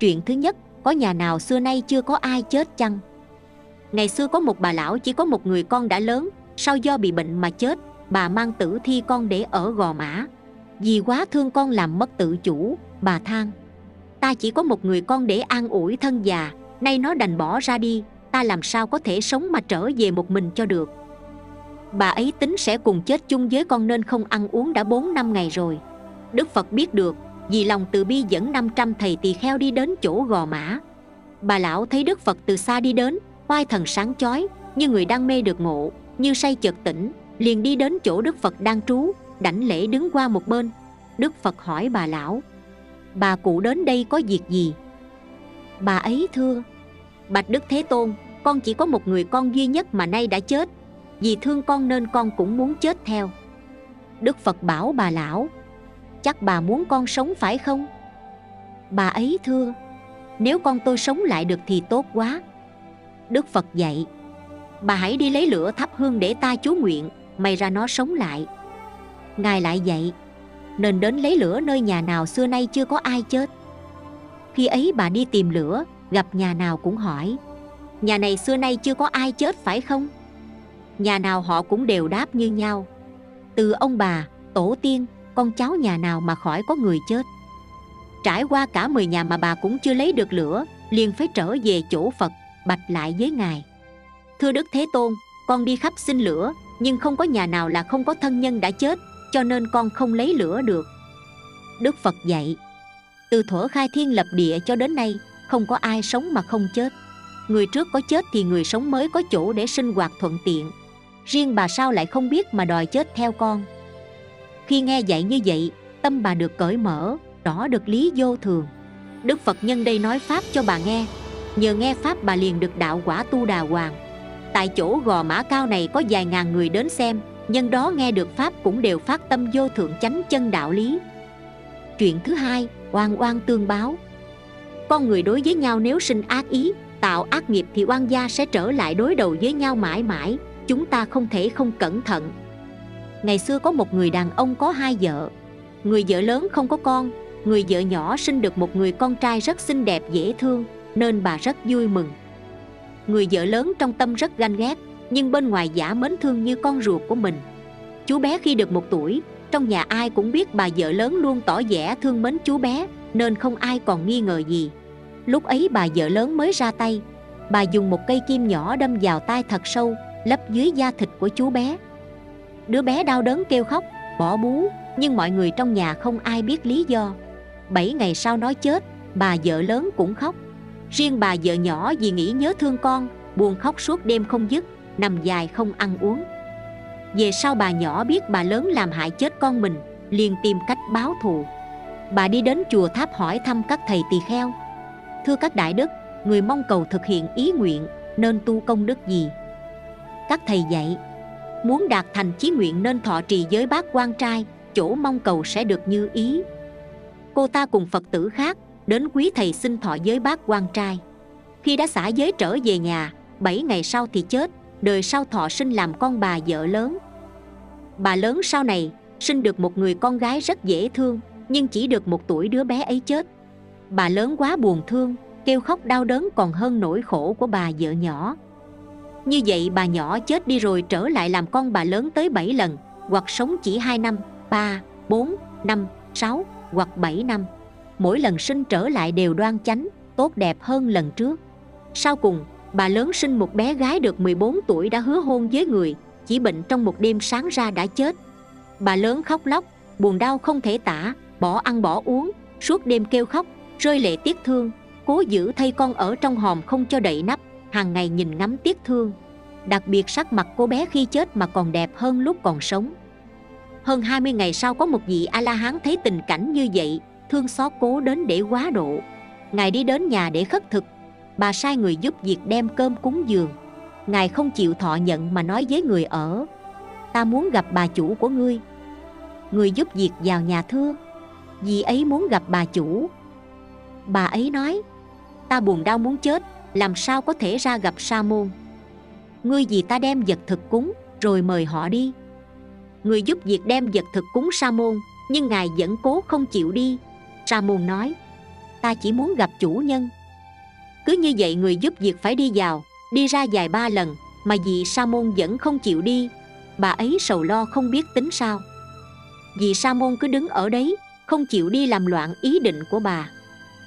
chuyện thứ nhất, có nhà nào xưa nay chưa có ai chết chăng? Ngày xưa có một bà lão, chỉ có một người con đã lớn. Sau do bị bệnh mà chết, bà mang tử thi con để ở gò mã. Vì quá thương con làm mất tự chủ, bà than, ta chỉ có một người con để an ủi thân già, nay nó đành bỏ ra đi, ta làm sao có thể sống mà trở về một mình cho được? Bà ấy tính sẽ cùng chết chung với con nên không ăn uống đã 4 năm ngày rồi. Đức phật biết được vì lòng từ bi dẫn 500 thầy tỳ kheo đi đến chỗ gò mã. Bà lão thấy đức phật từ xa đi đến, oai thần sáng chói, như người đang mê được ngộ, như say chợt tỉnh, liền đi đến chỗ đức phật đang trú, đảnh lễ đứng qua một bên. Đức phật hỏi bà lão, bà cụ đến đây có việc gì? Bà ấy thưa, bạch đức thế tôn, con chỉ có một người con duy nhất mà nay đã chết, vì thương con nên con cũng muốn chết theo. Đức phật bảo bà lão chắc bà muốn con sống phải không? Bà ấy thưa, nếu con tôi sống lại được thì tốt quá. Đức phật dạy, bà hãy đi lấy lửa thắp hương để ta chú nguyện, may ra nó sống lại. Ngài lại dạy, nên đến lấy lửa nơi nhà nào xưa nay chưa có ai chết. Khi ấy bà đi tìm lửa, gặp nhà nào cũng hỏi, nhà này xưa nay chưa có ai chết phải không? Nhà nào họ cũng đều đáp như nhau. Từ ông bà, tổ tiên con cháu nhà nào mà khỏi có người chết. Trải qua cả 10 nhà mà bà cũng chưa lấy được lửa, liền phải trở về chỗ phật, bạch lại với ngài. Thưa đức thế tôn, con đi khắp xin lửa, nhưng không có nhà nào là không có thân nhân đã chết, cho nên con không lấy lửa được. Đức phật dạy, từ thuở khai thiên lập địa cho đến nay, không có ai sống mà không chết. Người trước có chết thì người sống mới có chỗ để sinh hoạt thuận tiện. Riêng bà sao lại không biết mà đòi chết theo con? Khi nghe dạy như vậy, tâm bà được cởi mở, rõ được lý vô thường. Đức phật nhân đây nói pháp cho bà nghe. Nhờ nghe pháp bà liền được đạo quả tu đà hoàng. Tại chỗ gò mã cao này có vài ngàn người đến xem, nhân đó nghe được pháp cũng đều phát tâm vô thượng chánh chân đạo lý. Chuyện thứ hai, oan oan tương báo. Con người đối với nhau nếu sinh ác ý, tạo ác nghiệp thì oan gia sẽ trở lại đối đầu với nhau mãi mãi, chúng ta không thể không cẩn thận ngày xưa có một người đàn ông có hai vợ. Người vợ lớn không có con, người vợ nhỏ sinh được một người con trai rất xinh đẹp, dễ thương, nên bà rất vui mừng. Người vợ lớn trong tâm rất ganh ghét, nhưng bên ngoài giả mến thương như con ruột của mình. Chú bé khi được một tuổi, trong nhà ai cũng biết bà vợ lớn luôn tỏ vẻ thương mến chú bé, nên không ai còn nghi ngờ gì. Lúc ấy bà vợ lớn mới ra tay. Bà dùng một cây kim nhỏ đâm vào tai thật sâu, lấp dưới da thịt của chú bé đứa bé đau đớn kêu khóc, bỏ bú, nhưng mọi người trong nhà không ai biết lý do. Bảy ngày sau nói chết, bà vợ lớn cũng khóc. Riêng bà vợ nhỏ vì nghĩ nhớ thương con, buồn khóc suốt đêm không dứt, nằm dài không ăn uống. Về sau bà nhỏ biết bà lớn làm hại chết con mình, liền tìm cách báo thù. Bà đi đến chùa tháp hỏi thăm các thầy tỳ kheo. Thưa các đại đức, người mong cầu thực hiện ý nguyện, nên tu công đức gì? Các thầy dạy muốn đạt thành chí nguyện nên thọ trì giới bát quan trai, chỗ mong cầu sẽ được như ý. Cô ta cùng phật tử khác, đến quý thầy xin thọ giới bát quan trai. Khi đã xả giới trở về nhà, bảy ngày sau thì chết, đời sau thọ sinh làm con bà vợ lớn. Bà lớn sau này, sinh được một người con gái rất dễ thương, nhưng chỉ được một tuổi đứa bé ấy chết. Bà lớn quá buồn thương, kêu khóc đau đớn còn hơn nỗi khổ của bà vợ nhỏ như vậy bà nhỏ chết đi rồi trở lại làm con bà lớn tới 7 lần hoặc sống chỉ 2 năm, 3, 4, 5, 6 hoặc 7 năm. Mỗi lần sinh trở lại đều đoan chánh tốt đẹp hơn lần trước. Sau cùng bà lớn sinh một bé gái được 14 tuổi đã hứa hôn với người chỉ bệnh trong một đêm sáng ra đã chết. Bà lớn khóc lóc buồn đau không thể tả bỏ ăn bỏ uống suốt đêm kêu khóc rơi lệ tiếc thương cố giữ thay con ở trong hòm không cho đậy nắp hàng ngày nhìn ngắm tiếc thương. Đặc biệt sắc mặt cô bé khi chết mà còn đẹp hơn lúc còn sống. Hơn 20 ngày sau có một vị A-la-hán thấy tình cảnh như vậy, Thương xót cố đến để quá độ. Ngài đi đến nhà để khất thực. Bà sai người giúp việc đem cơm cúng dường. Ngài không chịu thọ nhận mà nói với người ở, Ta muốn gặp bà chủ của ngươi. Người giúp việc vào nhà thưa Vì ấy muốn gặp bà chủ. Bà ấy nói, Ta buồn đau muốn chết. Làm sao có thể ra gặp sa môn Ngươi vì ta đem vật thực cúng, Rồi mời họ đi. Người giúp việc đem vật thực cúng sa môn Nhưng ngài vẫn cố không chịu đi. Sa môn nói, ta chỉ muốn gặp chủ nhân. Cứ như vậy người giúp việc phải đi vào, đi ra dài ba lần, mà vị sa môn vẫn không chịu đi, bà ấy sầu lo không biết tính sao. Vì sa môn cứ đứng ở đấy, không chịu đi làm loạn ý định của bà.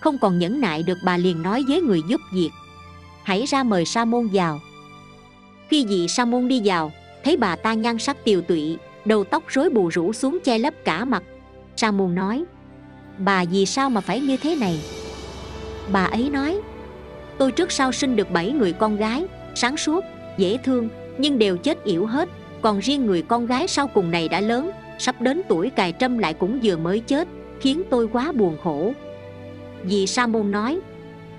Không còn nhẫn nại được bà liền nói với người giúp việc hãy ra mời sa môn vào. Khi vị sa môn đi vào, thấy bà ta nhan sắc tiều tụy, đầu tóc rối bù rủ xuống che lấp cả mặt. Sa môn nói, bà vì sao mà phải như thế này? Bà ấy nói, tôi trước sau sinh được bảy người con gái, sáng suốt, dễ thương, nhưng đều chết yểu hết. Còn riêng người con gái sau cùng này đã lớn, sắp đến tuổi cài trâm lại cũng vừa mới chết, khiến tôi quá buồn khổ. Vì sa môn nói,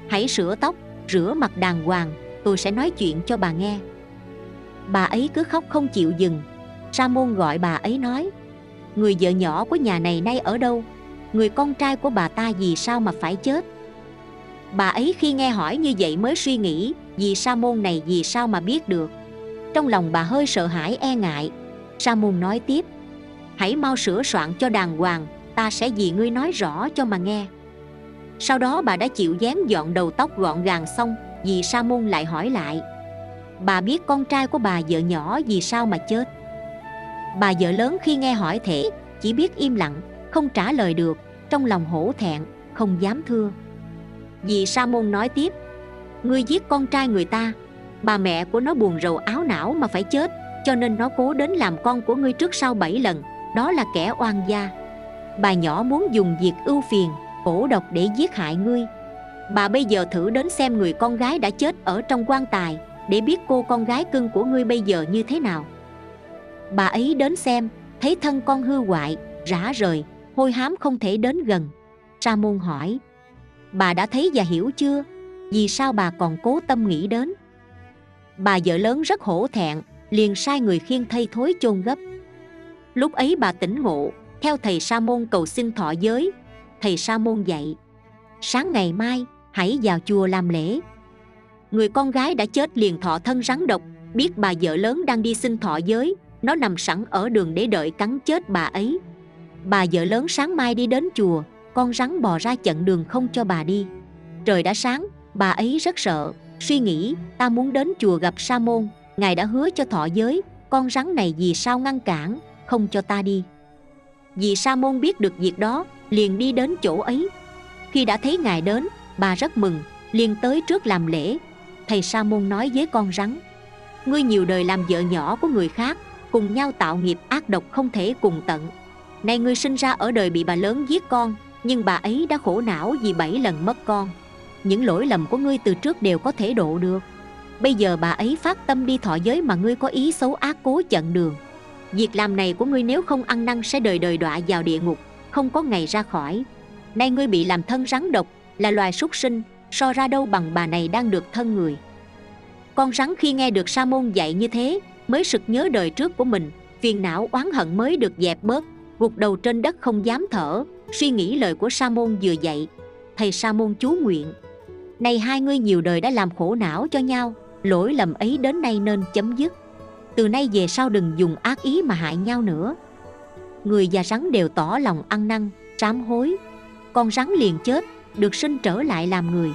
hãy sửa tóc rửa mặt đàng hoàng, tôi sẽ nói chuyện cho bà nghe. Bà ấy cứ khóc không chịu dừng. Sa môn gọi bà ấy nói, người vợ nhỏ của nhà này nay ở đâu? Người con trai của bà ta vì sao mà phải chết? Bà ấy khi nghe hỏi như vậy mới suy nghĩ, vì sa môn này vì sao mà biết được. Trong lòng bà hơi sợ hãi e ngại. Sa môn nói tiếp, hãy mau sửa soạn cho đàng hoàng, ta sẽ vì ngươi nói rõ cho mà nghe sau đó bà đã chịu dán dọn đầu tóc gọn gàng xong vì sa môn lại hỏi lại. Bà biết con trai của bà vợ nhỏ vì sao mà chết? Bà vợ lớn khi nghe hỏi thể chỉ biết im lặng, không trả lời được, trong lòng hổ thẹn, không dám thưa. Vì sa môn nói tiếp, ngươi giết con trai người ta, bà mẹ của nó buồn rầu áo não mà phải chết, cho nên nó cố đến làm con của ngươi trước sau bảy lần, đó là kẻ oan gia. Bà nhỏ muốn dùng việc ưu phiền cổ độc để giết hại ngươi. Bà bây giờ thử đến xem người con gái đã chết ở trong quan tài, để biết cô con gái cưng của ngươi bây giờ như thế nào. Bà ấy đến xem, thấy thân con hư hoại, rã rời, hôi hám không thể đến gần. Sa môn hỏi, bà đã thấy và hiểu chưa? Vì sao bà còn cố tâm nghĩ đến? Bà vợ lớn rất hổ thẹn, liền sai người khiêng thây thối chôn gấp. Lúc ấy bà tỉnh ngộ, theo thầy sa môn cầu xin thọ giới thầy sa môn dạy, sáng ngày mai, hãy vào chùa làm lễ. Người con gái đã chết liền thọ thân rắn độc, biết bà vợ lớn đang đi xin thọ giới, nó nằm sẵn ở đường để đợi cắn chết bà ấy. Bà vợ lớn sáng mai đi đến chùa, con rắn bò ra chặn đường không cho bà đi. Trời đã sáng, bà ấy rất sợ, suy nghĩ, ta muốn đến chùa gặp sa môn ngài đã hứa cho thọ giới, con rắn này vì sao ngăn cản, không cho ta đi? Vì sa môn biết được việc đó, liền đi đến chỗ ấy. Khi đã thấy ngài đến, bà rất mừng, liền tới trước làm lễ. Thầy sa môn nói với con rắn ngươi nhiều đời làm vợ nhỏ của người khác, cùng nhau tạo nghiệp ác độc không thể cùng tận. Nay ngươi sinh ra ở đời bị bà lớn giết con, nhưng bà ấy đã khổ não vì bảy lần mất con. Những lỗi lầm của ngươi từ trước đều có thể độ được. Bây giờ bà ấy phát tâm đi thọ giới mà ngươi có ý xấu ác cố chặn đường việc làm này của ngươi nếu không ăn năn sẽ đời đời đọa vào địa ngục, không có ngày ra khỏi. Nay ngươi bị làm thân rắn độc, là loài súc sinh, so ra đâu bằng bà này đang được thân người. Con rắn khi nghe được sa môn dạy như thế, mới sực nhớ đời trước của mình, phiền não oán hận mới được dẹp bớt, gục đầu trên đất không dám thở, suy nghĩ lời của sa môn vừa dạy. Thầy sa môn chú nguyện, này hai ngươi nhiều đời đã làm khổ não cho nhau, lỗi lầm ấy đến nay nên chấm dứt từ nay về sau đừng dùng ác ý mà hại nhau nữa. Người già rắn đều tỏ lòng ăn năn sám hối. Con rắn liền chết, được sinh trở lại làm người.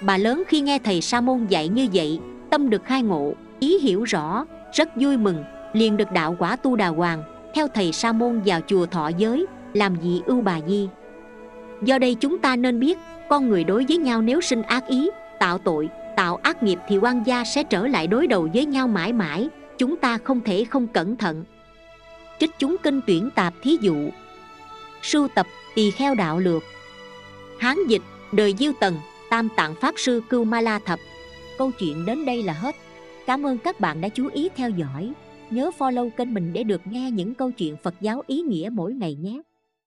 Bà lớn khi nghe thầy sa môn dạy như vậy, tâm được khai ngộ, ý hiểu rõ, rất vui mừng, liền được đạo quả tu đà hoàng, theo thầy sa môn vào chùa thọ giới, làm vị ưu bà di. Do đây chúng ta nên biết, con người đối với nhau nếu sinh ác ý, tạo tội, tạo ác nghiệp thì quan gia sẽ trở lại đối đầu với nhau mãi mãi chúng ta không thể không cẩn thận. Trích chúng kinh tuyển tạp thí dụ. Sưu tập tỳ kheo đạo lược. Hán dịch, đời diêu tần, tam tạng pháp sư cưu ma la thập. Câu chuyện đến đây là hết. Cảm ơn các bạn đã chú ý theo dõi. Nhớ follow kênh mình để được nghe những câu chuyện phật giáo ý nghĩa mỗi ngày nhé.